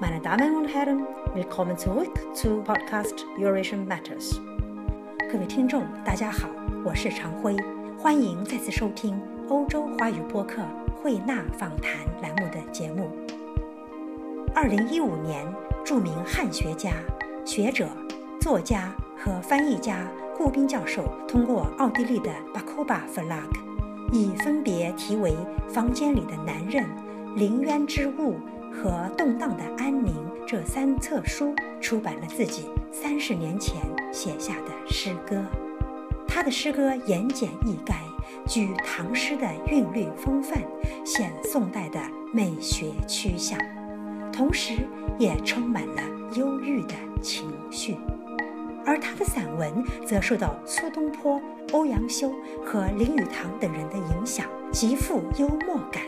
Meine Damen und Herren, willkommen zurück zu Podcast Eurasian Matters。各位听众，大家好，我是常辉，欢迎再次收听欧洲华语播客慧纳访谈栏目的节目。二零一五年，著名汉学家、学者、作家和翻译家顾彬教授通过奥地利的 Bacoba Verlag，以分别题为《房间里的男人》《临渊之物》和《动荡的安宁》这三册书，出版了自己三十年前写下的诗歌。他的诗歌言简意赅，具唐诗的韵律风范，显宋代的美学趋向，同时也充满了忧郁的情绪。而他的散文则受到苏东坡、欧阳修和林语堂等人的影响，极富幽默感。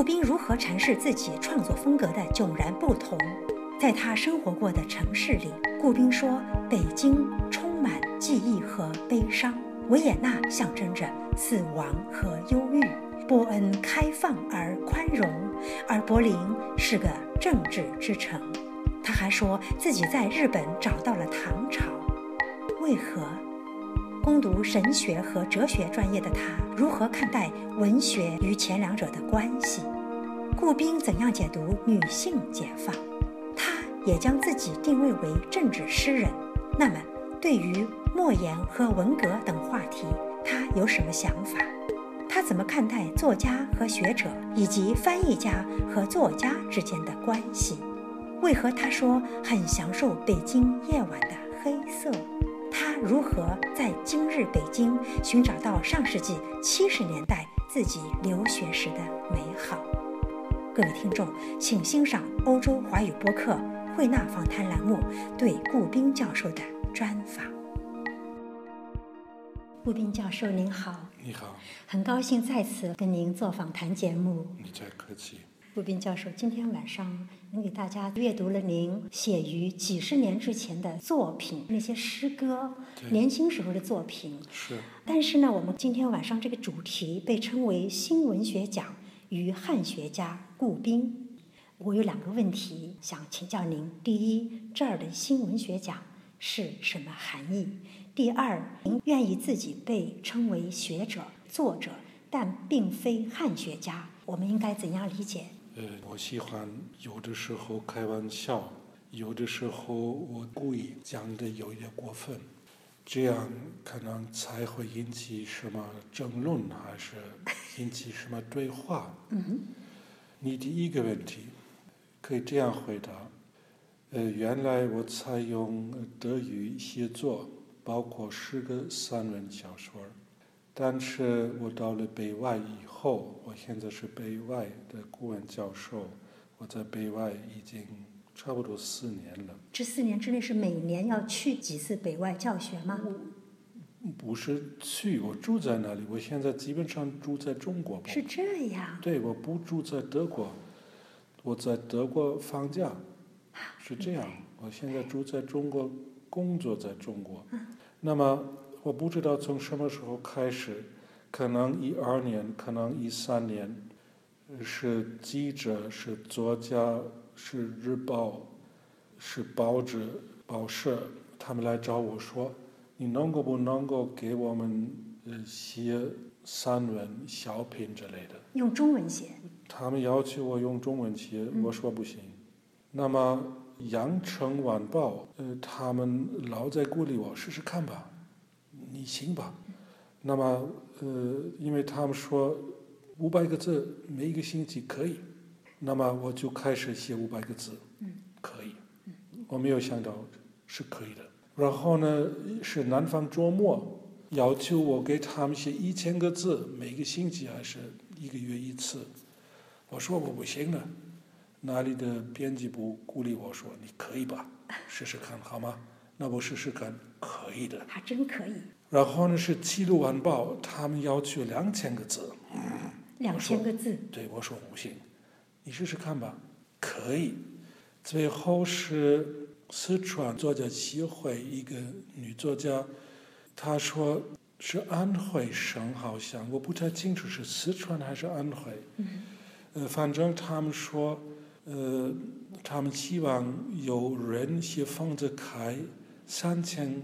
顾彬如何阐释自己创作风格的迥然不同？在他生活过的城市里，顾彬说：“北京充满记忆和悲伤，维也纳象征着死亡和忧郁，波恩开放而宽容，而柏林是个政治之城。”他还说自己在日本找到了唐朝。为何？攻读神学和哲学专业的他，如何看待文学与前两者的关系？顾彬怎样解读女性解放？他也将自己定位为政治诗人。那么，对于莫言和文革等话题，他有什么想法？他怎么看待作家和学者，以及翻译家和作家之间的关系？为何他说很享受北京夜晚的黑色？他如何在今日北京寻找到上世纪七十年代自己留学时的美好？各位听众，请欣赏欧洲华语播客慧纳访谈栏目对顾斌教授的专访。顾斌教授您好，你好，很高兴再次跟您做访谈节目。你太客气。顾斌教授，今天晚上您给大家阅读了您写于几十年之前的作品，那些诗歌，年轻时候的作品。是。但是呢，我们今天晚上这个主题被称为新文学奖与汉学家顾彬。我有两个问题想请教您：第一，这儿的新文学奖是什么含义？第二，您愿意自己被称为学者、作者，但并非汉学家，我们应该怎样理解？呃，我喜欢有的时候开玩笑，有的时候我故意讲的有一点过分，这样可能才会引起什么争论，还是引起什么对话？嗯，你第一个问题可以这样回答：呃，原来我采用德语写作，包括诗歌、散文、小说。但是我到了北外以后，我现在是北外的顾问教授，我在北外已经差不多四年了。这四年之内是每年要去几次北外教学吗？不是去，我住在那里。我现在基本上住在中国。是这样。对，我不住在德国，我在德国放假。是这样。我现在住在中国，工作在中国。那么。我不知道从什么时候开始，可能一二年，可能一三年，是记者，是作家，是日报，是报纸、报社，他们来找我说：“你能够不能够给我们呃写散文、小品之类的？”用中文写。他们要求我用中文写，我说不行。那么《羊城晚报》呃，他们老在鼓励我试试看吧。你行吧，那么呃，因为他们说五百个字每一个星期可以，那么我就开始写五百个字，可以，我没有想到是可以的。然后呢，是南方周末要求我给他们写一千个字，每个星期还是一个月一次，我说我不行了，那里的编辑部鼓励我说你可以吧，试试看好吗？那我试试看，可以的，还真可以。然后呢，是《记录晚报》，他们要求两千个字。两千个字。对，我说不行，你试试看吧。可以。最后是四川作家协会一个女作家，她说是安徽省，好像我不太清楚是四川还是安徽。嗯。呃，反正他们说，呃，他们希望有人写方泽楷三千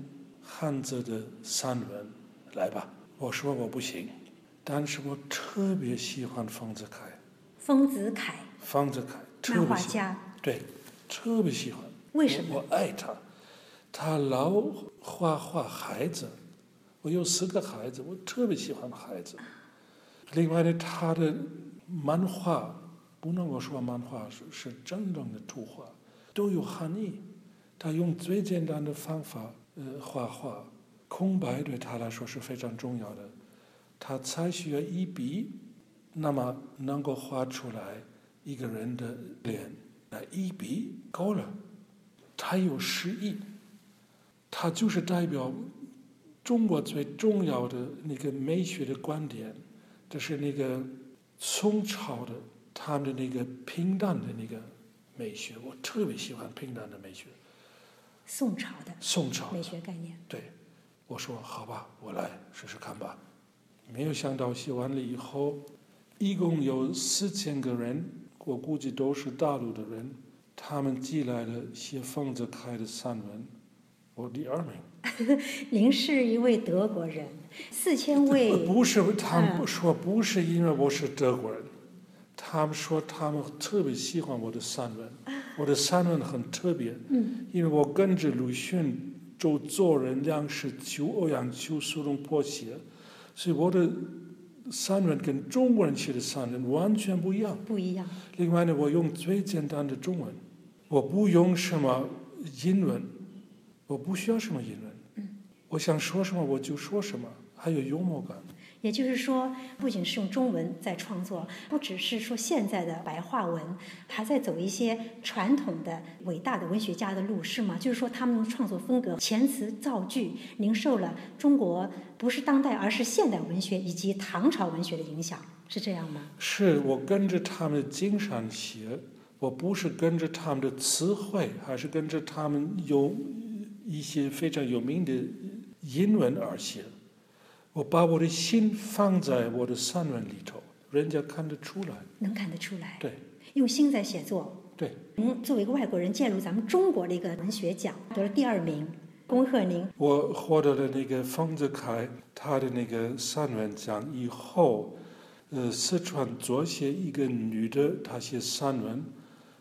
汉字的散文，来吧。我说我不行，但是我特别喜欢丰子恺。丰子恺，丰子恺特漫画别喜欢，家，对，特别喜欢。为什么？我我爱他，他老画画孩子，我有四个孩子，我特别喜欢孩子。另外呢，他的漫画不能够说漫画是是真正的图画，都有含义。他用最简单的方法呃画画，空白对他来说是非常重要的。他才需要一笔，那么能够画出来一个人的脸，那一笔够了。他有诗意，他就是代表中国最重要的那个美学的观点，就是那个宋朝的他们的那个平淡的那个美学，我特别喜欢平淡的美学。宋朝的宋朝美，学概念。对，我说好吧，我来试试看吧。没有想到写完了以后，一共有四千个人，我估计都是大陆的人，他们寄来了写丰子恺的散文，我第二名。您是一位德国人，四千位不是，他们不说不是因为我是德国人，他们说他们特别喜欢我的散文，我的散文很特别，嗯，因为我跟着鲁迅、周作人、梁实秋、欧阳修、苏东坡写，所以我的散文跟中国人写的散文完全不一样。不一样。另外呢，我用最简单的中文，我不用什么英文，我不需要什么英文，嗯，我想说什么我就说什么，还有幽默感。也就是说，不仅是用中文在创作，不只是说现在的白话文，还在走一些传统的伟大的文学家的路，是吗？就是说，他们的创作风格、遣词造句，您受了中国不是当代而是现代文学以及唐朝文学的影响，是这样吗？是我跟着他们的经常写，我不是跟着他们的词汇，还是跟着他们有一些非常有名的英文而写。我把我的心放在我的散文里头，人家看得出来。能看得出来，对用心在写作。对，您作为一个外国人，进入咱们中国的一个文学奖，得了第二名，恭贺您。我获得了那个丰子恺他的那个散文奖以后，呃，四川作协一个女的，她写散文，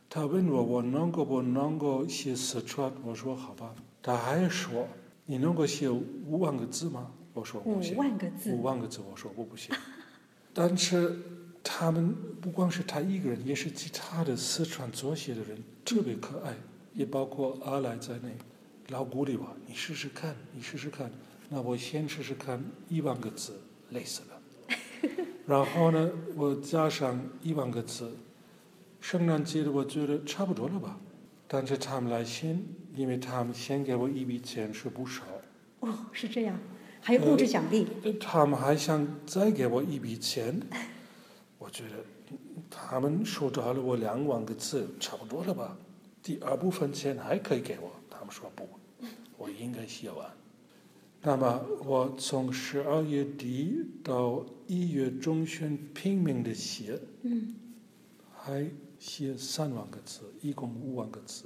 她问我我能够不能够写四川，我说好吧。她还说你能够写五万个字吗？我说五。万个字五，万个字，我说我不行。但是他们不光是他一个人，也是其他的四川左协的人特别可爱，也包括阿来在内，老鼓励我，你试试看，你试试看。那我先试试看一万个字，累死了。然后呢，我加上一万个字，圣诞节的我觉得差不多了吧。但是他们来信，因为他们先给我一笔钱是不少，哦，是这样，还有物质奖励，他们还想再给我一笔钱，我觉得他们收到了我两万个字，差不多了吧？第二部分钱还可以给我，他们说不，我应该写完。那么我从十二月底到一月中旬拼命的写，还写三万个字，一共五万个字。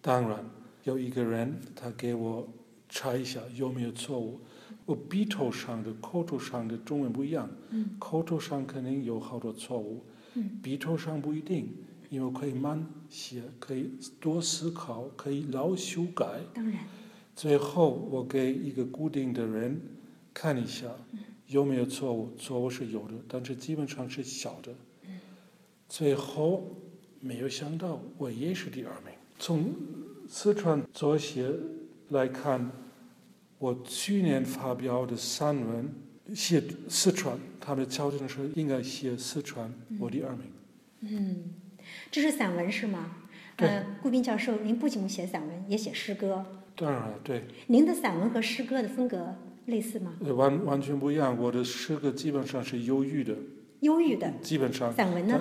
当然，有一个人他给我查一下有没有错误。我笔头上的、口头上的中文不一样，嗯。口头上肯定有好多错误，嗯。笔头上不一定，因为我可以慢写，可以多思考，可以老修改。当然，最后我给一个固定的人看一下有没有错误，错误是有的，但是基本上是小的。最后没有想到我也是第二名。从四川作协来看，我去年发表的散文写四川，他们敲定说应该写四川，我第二名。嗯，这是散文是吗？对呃，顾斌教授，您不仅写散文，也写诗歌。当然了，对，您的散文和诗歌的风格类似吗？呃完完全不一样。我的诗歌基本上是忧郁的，忧郁的，基本上散文呢？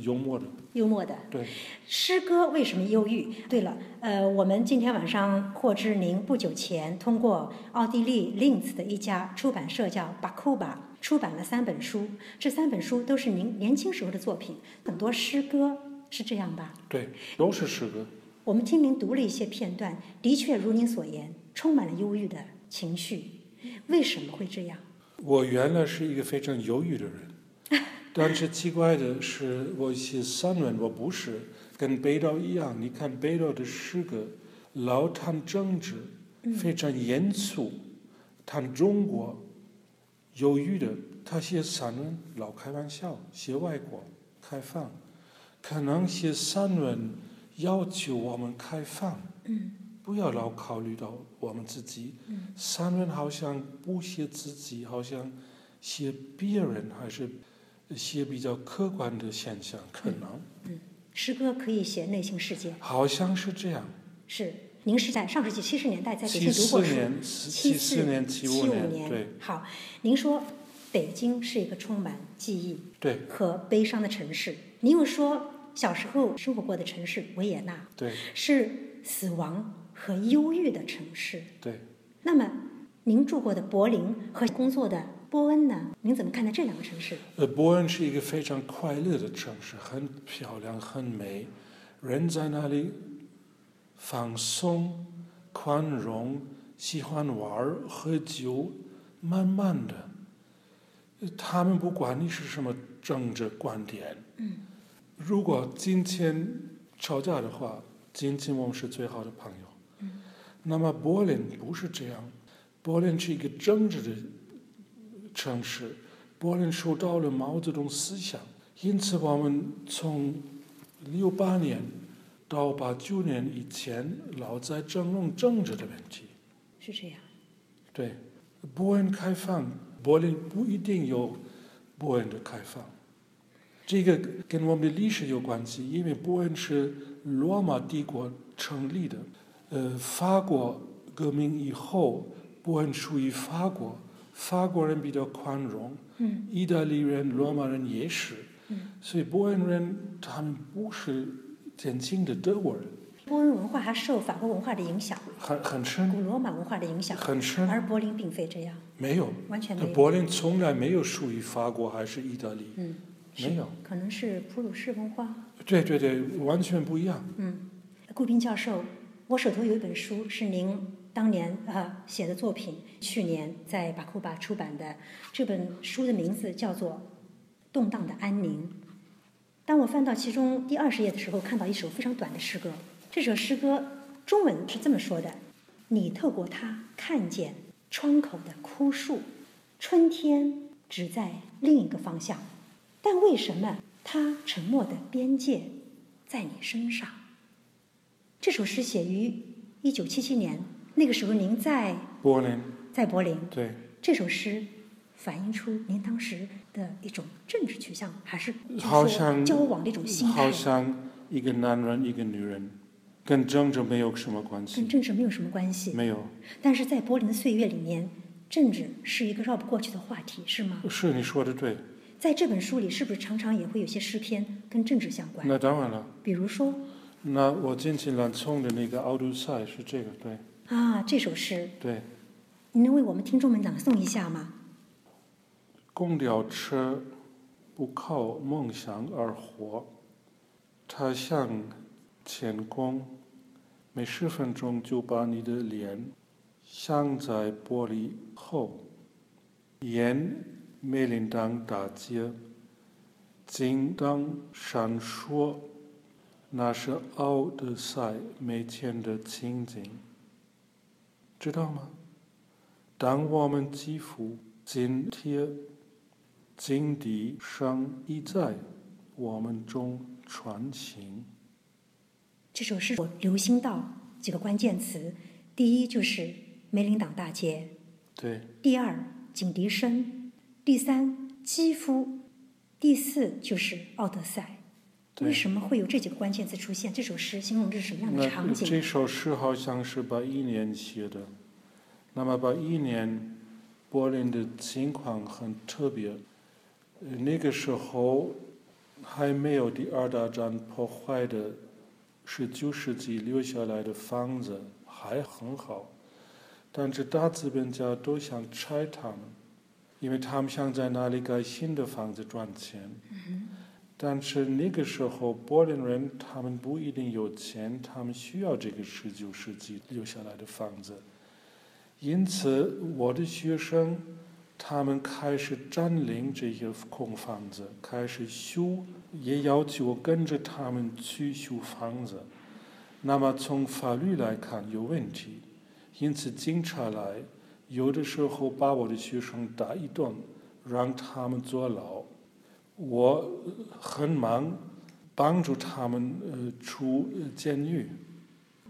幽默的。幽默的。对，诗歌为什么忧郁？对了，呃，我们今天晚上获知您不久前通过奥地利 Linz 的一家出版社叫 Bakuba 出版了三本书，这三本书都是您年轻时候的作品，很多诗歌是这样吧？对，都是诗歌。我们听您读了一些片段，的确如您所言，充满了忧郁的情绪。为什么会这样？我原来是一个非常忧郁的人，但是奇怪的是，我写散文，我不是跟北岛一样。你看北岛的诗歌，老谈政治，非常严肃，谈中国，忧郁的。他写散文老开玩笑，写外国开放，可能写散文要求我们开放。嗯不要老考虑到我们自己。嗯散文好像不写自己，好像写别人，还是写比较客观的现象，可能、嗯诗歌可以写内心世界，好像是这样。是。您是在上世纪七十年代在北京读过书，四年、七七四年、七七五年。对好，您说北京是一个充满记忆对和悲伤的城市，您又说小时候生活过的城市维也纳对是死亡和忧郁的城市。对，那么，您住过的柏林和工作的波恩呢？您怎么看待这两个城市？呃，波恩是一个非常快乐的城市，很漂亮，很美，人在那里放松、宽容，喜欢玩儿、喝酒，慢慢的。呃他们不管你是什么政治观点，嗯，如果今天吵架的话，今天我们是最好的朋友。嗯，那么柏林不是这样，柏林是一个政治的城市，柏林受到了毛泽东思想，因此我们从六八年到八九年以前，老在争论政治的问题。是这样。对，波恩开放，柏林不一定有波恩的开放，这个跟我们的历史有关系，因为波恩是罗马帝国成立的，呃，法国革命以后，波恩属于法国，法国人比较宽容，嗯。意大利人、罗马人也是，嗯，所以波恩人他们不是典型的德国人，波恩文化还受法国文化的影响，很很深，古罗马文化的影响，很深，而柏林并非这样，没有。完全没有。柏林从来没有属于法国还是意大利，嗯，没有。可能是普鲁士文化。对对对，完全不一样。嗯，顾斌教授，我手头有一本书是您当年呃写的作品，去年在巴库巴出版的。这本书的名字叫做《动荡的安宁》。当我翻到其中第二十页的时候，看到一首非常短的诗歌。这首诗歌中文是这么说的：“你透过它看见窗口的枯树，春天只在另一个方向，但为什么它沉默的边界在你身上？”这首诗写于一九七七年，那个时候您在柏林，在柏林。对，这首诗反映出您当时的一种政治取向，还是好像交往的一种心态好？像一个男人一个女人，跟政治没有什么关系跟，政治没有什么关系。没有。但是在柏林的岁月里面，政治是一个绕不过去的话题，是吗？是你说的对，在这本书里，是不是常常也会有些诗篇跟政治相关？那当然了。比如说那我今天朗诵的那个《奥德赛》是这个，对啊，这首诗，对。你能为我们听众们朗诵一下吗？公交车不靠梦想而活，它像天空，每十分钟就把你的脸镶在玻璃后。沿梅林当大街，金灯闪烁，那是奥德赛每天的情景，知道吗？当我们肌肤紧贴井底上一在我们中传情。这首诗我留心到几个关键词，第一就是梅林党大街，对，第二警笛声，第三肌肤，第四就是奥德赛。对为什么会有这几个关键词出现？这首诗形容的是什么样的场景？这首诗好像是八一年写的。那么八一年，柏林的情况很特别。呃那个时候还没有第二大战破坏的十九世纪留下来的房子还很好，但是大资本家都想拆它们，因为他们想在那里盖新的房子赚钱。但是那个时候柏林人他们不一定有钱，他们需要这个十九世纪留下来的房子，因此我的学生他们开始占领这些空房子，开始修，也要求我跟着他们去修房子。那么从法律来看有问题，因此警察来，有的时候把我的学生打一顿，让他们坐牢。我很忙，帮助他们呃出监狱。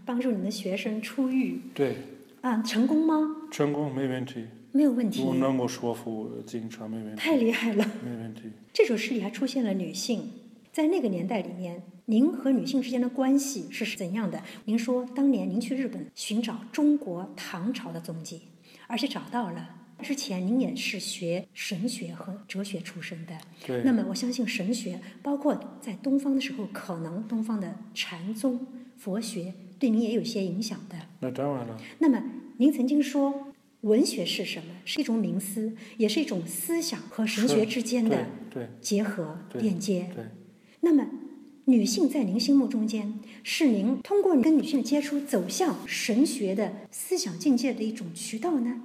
帮助你的学生出狱。对。啊，成功吗？成功，没问题。没有问题。我能够说服警察，没问题。太厉害了。没问题。这首诗里还出现了女性，在那个年代里面，您和女性之间的关系是怎样的？您说当年您去日本寻找中国唐朝的踪迹，而且找到了。之前您也是学神学和哲学出身的，对。那么我相信神学，包括在东方的时候，可能东方的禅宗、佛学对您也有些影响的。那当然了。那么您曾经说，文学是什么？是一种冥思，也是一种思想和神学之间的结合、链接。对。那么，女性在您心目中间，是您通过跟女性的接触走向神学的思想境界的一种渠道呢？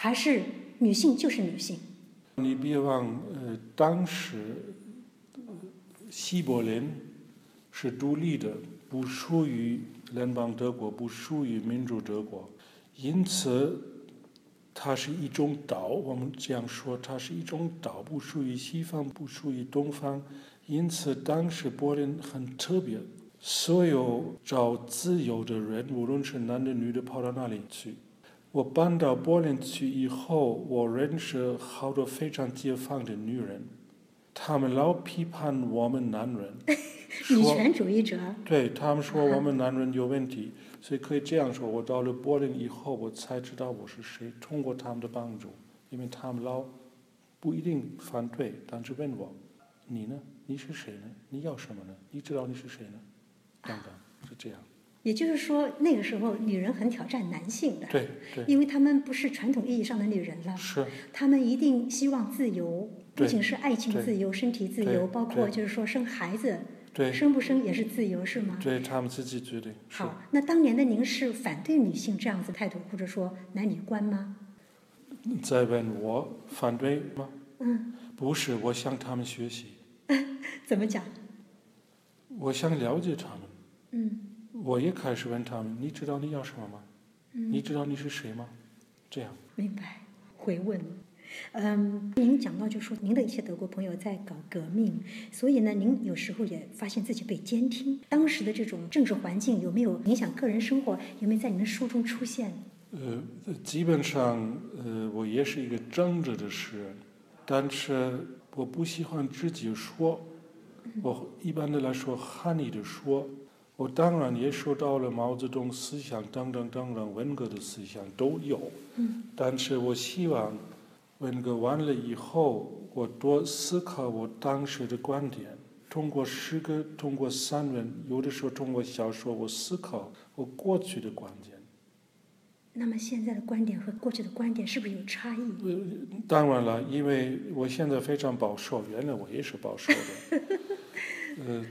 还是女性就是女性。你别忘，呃，当时西柏林是独立的，不属于联邦德国，不属于民主德国，因此它是一种岛。我们这样说，它是一种岛，不属于西方，不属于东方。因此，当时柏林很特别，所有找自由的人，无论是男的女的，跑到那里去。我搬到柏林去以后，我认识好多非常解放的女人，她们老批判我们男人，女权主义者。对他们说我们男人有问题，所以可以这样说：我到了柏林以后，我才知道我是谁，通过他们的帮助，因为他们老不一定反对，但是问我：你呢？你是谁呢？你要什么呢？你知道你是谁呢？等等，是这样。也就是说，那个时候女人很挑战男性的，对对，因为他们不是传统意义上的女人了，是，他们一定希望自由，不仅是爱情自由、身体自由，包括就是说生孩子，对，生不生也是自由，是吗？对他们自己决定。好，那当年的您是反对女性这样子态度，或者说男女观吗？在问我反对吗？嗯，不是，我向他们学习。怎么讲？我想了解他们。嗯。我也开始问他们：“你知道你要什么吗？你知道你是谁吗？”这样。明白。回问。嗯，您讲到就说您的一些德国朋友在搞革命，所以呢，您有时候也发现自己被监听。当时的这种政治环境有没有影响个人生活？有没有在您的书中出现？呃，基本上，呃，我也是一个政治的诗人，但是我不喜欢直接说，我一般的来说含义的说。我当然也说到了毛泽东思想等等等等文革的思想都有，但是我希望文革完了以后，我多思考我当时的观点，通过诗歌，通过散文，有的时候通过小说，我思考我过去的观点。那么现在的观点和过去的观点是不是有差异？呃，当然了，因为我现在非常保守，原来我也是保守的，呃。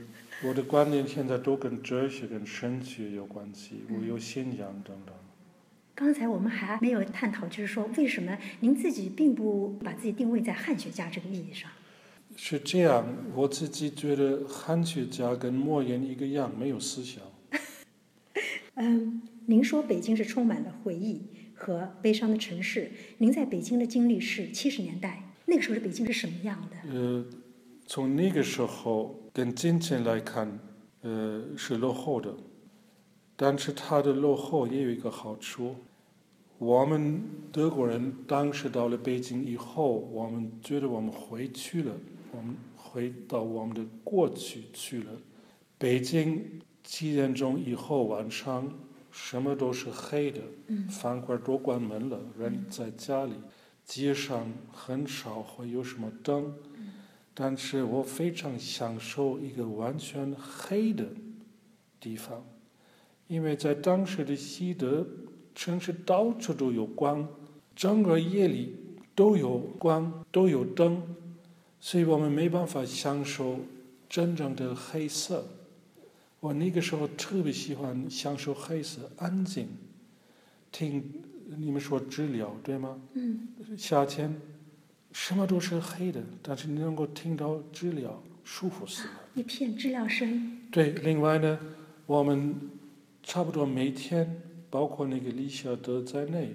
我的观念现在都跟哲学、跟神学有关系，我有信仰等等。刚才我们还没有探讨，就是说为什么您自己并不把自己定位在汉学家这个意义上？是这样，我自己觉得汉学家跟莫言一个样，没有思想。嗯，您说北京是充满了回忆和悲伤的城市，您在北京的经历是七十年代，那个时候的北京是什么样的？呃，从那个时候。跟今天来看，呃，是落后的，但是它的落后也有一个好处。我们德国人当时到了北京以后，我们觉得我们回去了，我们回到我们的过去去了。北京七点钟以后晚上什么都是黑的，饭馆都关门了，人在家里，街上很少会有什么灯。但是我非常享受一个完全黑的地方，因为在当时的西德城市到处都有光，整个夜里都有光，都有灯，所以我们没办法享受真正的黑色。我那个时候特别喜欢享受黑色，安静，听你们说治疗对吗？嗯，夏天什么都是黑的，但是你能够听到知了，舒服死了。一片治疗声。对，另外呢，我们差不多每天，包括那个李小德在内，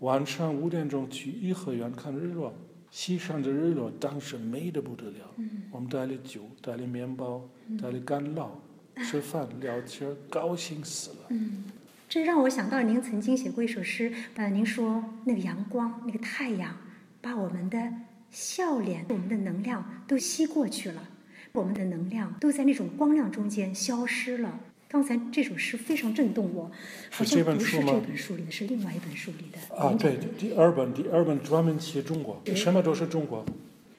晚上五点钟去颐和园看日落，西山的日落当时美得不得了。我们带了酒，带了面包，带了干酪，吃饭聊天，高兴死了。嗯，这让我想到您曾经写过一首诗，呃，您说那个阳光，那个太阳，把我们的笑脸、我们的能量都吸过去了，我们的能量都在那种光亮中间消失了。刚才这首诗非常震动我，好是这像不是本书吗这本书里的，是另外一本书里的。啊，对，第二本，第二本专门写中国，对什么都是中国。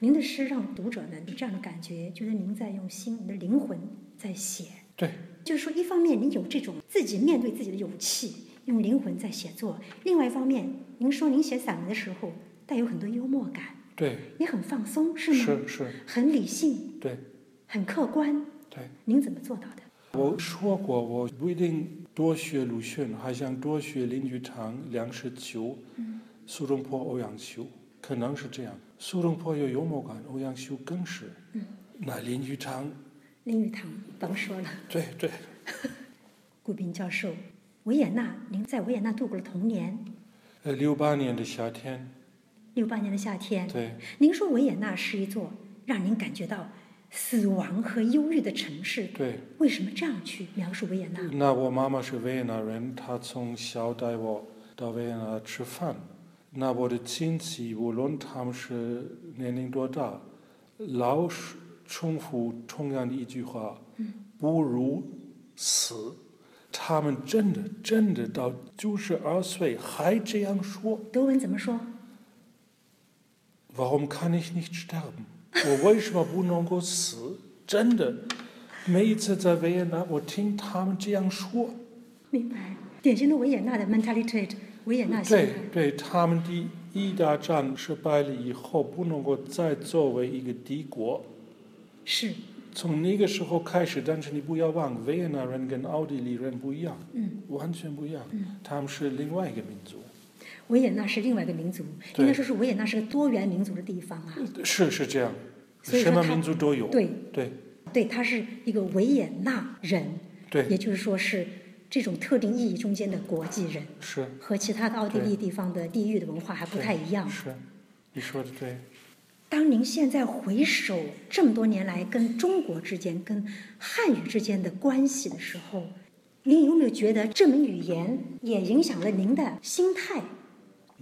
您的诗让读者呢有这样的感觉，觉得您在用心，你的灵魂在写。对，就是说，一方面您有这种自己面对自己的勇气，用灵魂在写作；另外一方面，您说您写散文的时候带有很多幽默感，对，也很放松，是吗？是是，很理性，对很客观。对。您怎么做到的？我说过，我不一定多学鲁迅，还想多学林语堂、梁实秋、嗯苏东坡、欧阳修，可能是这样。苏东坡有幽默感，欧阳修更是。嗯那林语堂，林语堂甭说了，对对，顾斌教授，维也纳，您在维也纳度过了童年，呃，六八年的夏天，六八年的夏天。对您说维也纳是一座让您感觉到死亡和忧郁的城市，对。为什么这样去描述维也纳？那我妈妈是维也纳人，她从小带我到维也纳吃饭。那我的亲戚，无论他们是年龄多大，老是重复同样的一句话：不如死。他们真的真的到九十二岁还这样说。德文怎么说？Warum kann ich nicht sterben？我为什么不能够死？真的，每一次在维也纳，我听他们这样说。明白，典型的维也纳的 mentality，维也纳对。对，他们第一大战失败了以后，不能够再作为一个帝国。是，从那个时候开始，但是你不要忘，维也纳人跟奥地利人不一样，嗯，完全不一样，他们是另外一个民族。维也纳是另外一个民族，应该说是维也纳是个多元民族的地方啊。是是这样，所以什么他民族都有。对对对，他是一个维也纳人，对也就是说是这种特定意义中间的国际人，是和其他的奥地利地方的地域的文化还不太一样。是，你说的对。当您现在回首这么多年来跟中国之间、跟汉语之间的关系的时候，您有没有觉得这门语言也影响了您的心态？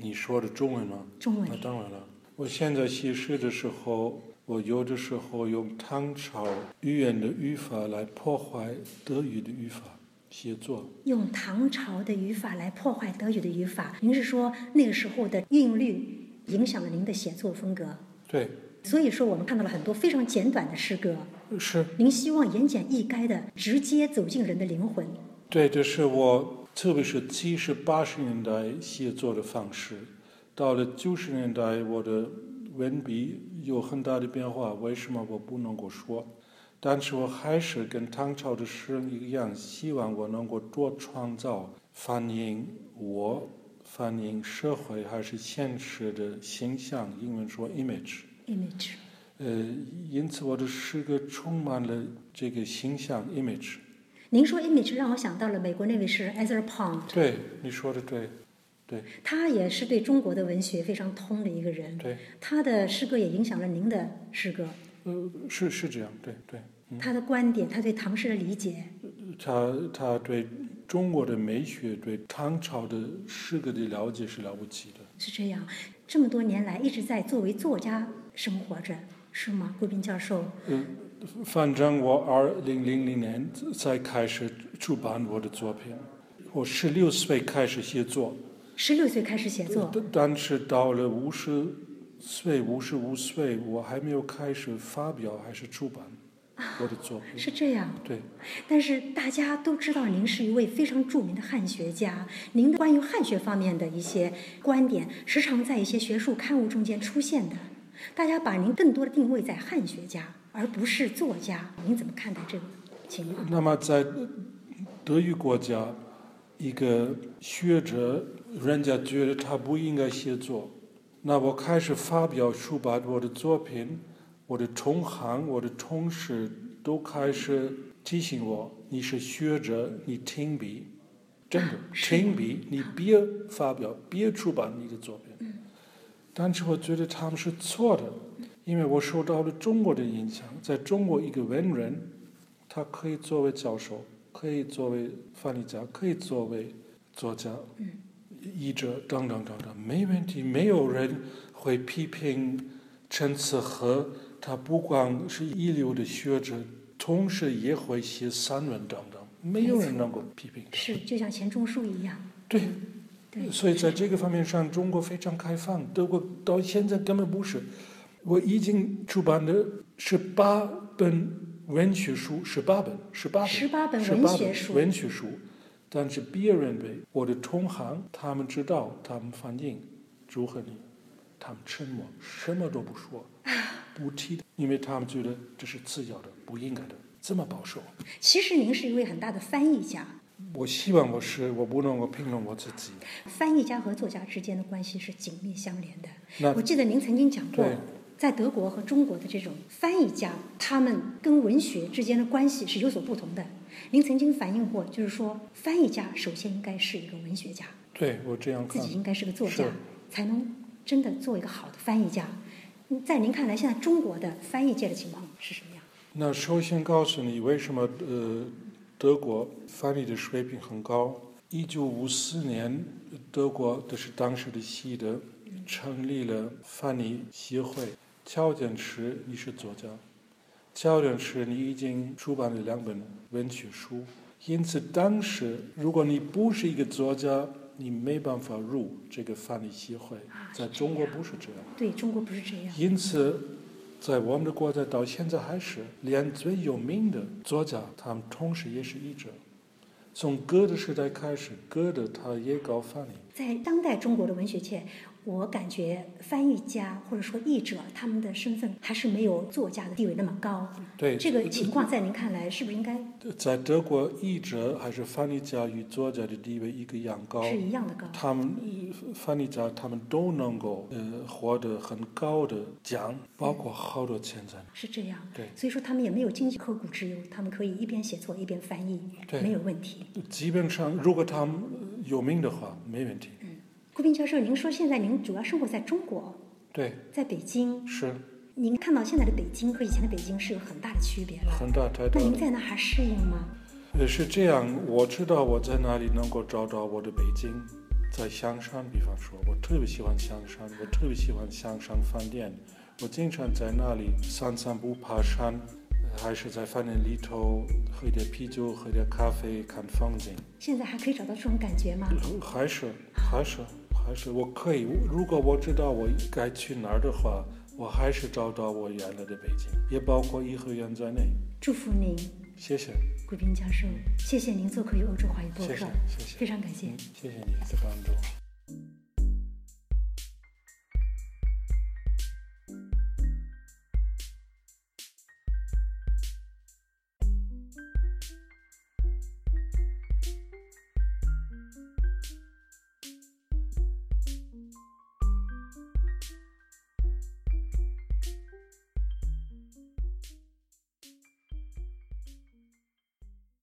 你说的中文吗？中文那当然了。我现在写诗的时候，我有的时候用唐朝语言的语法来破坏德语的语法写作。用唐朝的语法来破坏德语的语法，您是说那个时候的韵律影响了您的写作风格？对，所以说我们看到了很多非常简短的诗歌，是您希望言简意赅的直接走进人的灵魂。对，这是我特别是七十八十年代写作的方式。到了九十年代，我的文笔有很大的变化。为什么我不能够说？但是我还是跟唐朝的诗人一样，希望我能够多创造反映我、反映社会还是现实的形象，英文说 image。image，呃，因此我的诗歌充满了这个形象 image。您说 image 让我想到了美国那位诗 Ezra Pound，对，你说的对，对他也是对中国的文学非常通的一个人，对，他的诗歌也影响了您的诗歌，呃，是是这样，对对。他的观点，他对唐诗的理解，他他对中国的美学、对唐朝的诗歌的了解是了不起的。是这样。这么多年来一直在作为作家生活着，是吗？郭斌教授，嗯，反正我二零零零年才开始出版我的作品，我十六岁开始写作，十六岁开始写作，但但是到了五十岁、五十五岁，我还没有开始发表还是出版我的作品。是这样。对，但是大家都知道您是一位非常著名的汉学家，您的关于汉学方面的一些观点，时常在一些学术刊物中间出现的。大家把您更多的定位在汉学家，而不是作家。您怎么看待这个情况？那么在德语国家，一个学者，人家觉得他不应该写作，那我开始发表出版我的作品，我的同行、我的同事都开始提醒我：你是学者，你停笔，真的 停笔，你别发表，别出版你的作品。但是我觉得他们是错的，因为我受到了中国的影响，在中国一个文人，他可以作为教授。可以作为翻译家，可以作为作家、译者等等等等，没问题。没有人会批评陈思和，他不光是一流的学者，同时也会写散文等等，没有人能够批评。是，就像钱钟书一样。对，对。所以在这个方面上，中国非常开放。德国到现在根本不是。我已经出版了十八本。文学书十八本，十八本，十八本文学书，文学书。但是别人为我的同行，他们知道，他们反映祝贺你，他们沉默，什么都不说，不提，因为他们觉得这是次要的，不应该的，这么保守。其实您是一位很大的翻译家。我希望我是，我不能够评论我自己。翻译家和作家之间的关系是紧密相连的。我记得您曾经讲过。在德国和中国的这种翻译家，他们跟文学之间的关系是有所不同的。您曾经反映过，就是说，翻译家首先应该是一个文学家，对我这样自己应该是个作家，才能真的做一个好的翻译家。在您看来，现在中国的翻译界的情况是什么样？那首先告诉你，为什么呃，德国翻译的水平很高。一九五四年，德国的是当时的西德成立了翻译协会。条件是你是作家，条件是你已经出版了两本文学书。因此，当时如果你不是一个作家，你没办法入这个翻译协会。在中国不是这样。对中国不是这样。因此，在我们的国家到现在还是连最有名的作家，他们同时也是译者。从歌的时代开始，歌的他也搞翻译。在当代中国的文学界。我感觉翻译家或者说译者，他们的身份还是没有作家的地位那么高。对这个情况，在您看来，是不是应该？在德国，译者还是翻译家与作家的地位一个样高。是一样的高。他们翻译家，他们都能够呃获得很高的奖，包括好多钱在。是这样。对。所以说，他们也没有经济刻苦之忧，他们可以一边写作一边翻译，没有问题。基本上，如果他们有名的话，没问题。顾斌教授，您说现在您主要生活在中国，对，在北京是。您看到现在的北京和以前的北京是有很大的区别了，很大太大。那您在那还适应吗？呃，是这样，我知道我在哪里能够找到我的北京，在香山，比方说，我特别喜欢香山，我特别喜欢香山饭店，我经常在那里散散步、爬山，还是在饭店里头喝点啤酒、喝点咖啡、看风景。现在还可以找到这种感觉吗？还是，还是。还是我可以，如果我知道我该去哪儿的话，我还是找到我原来的北京，也包括颐和园在内。祝福您，谢谢，贵宾教授，谢谢您做客于欧洲华语播客，谢谢，非常感谢，谢谢您的帮助。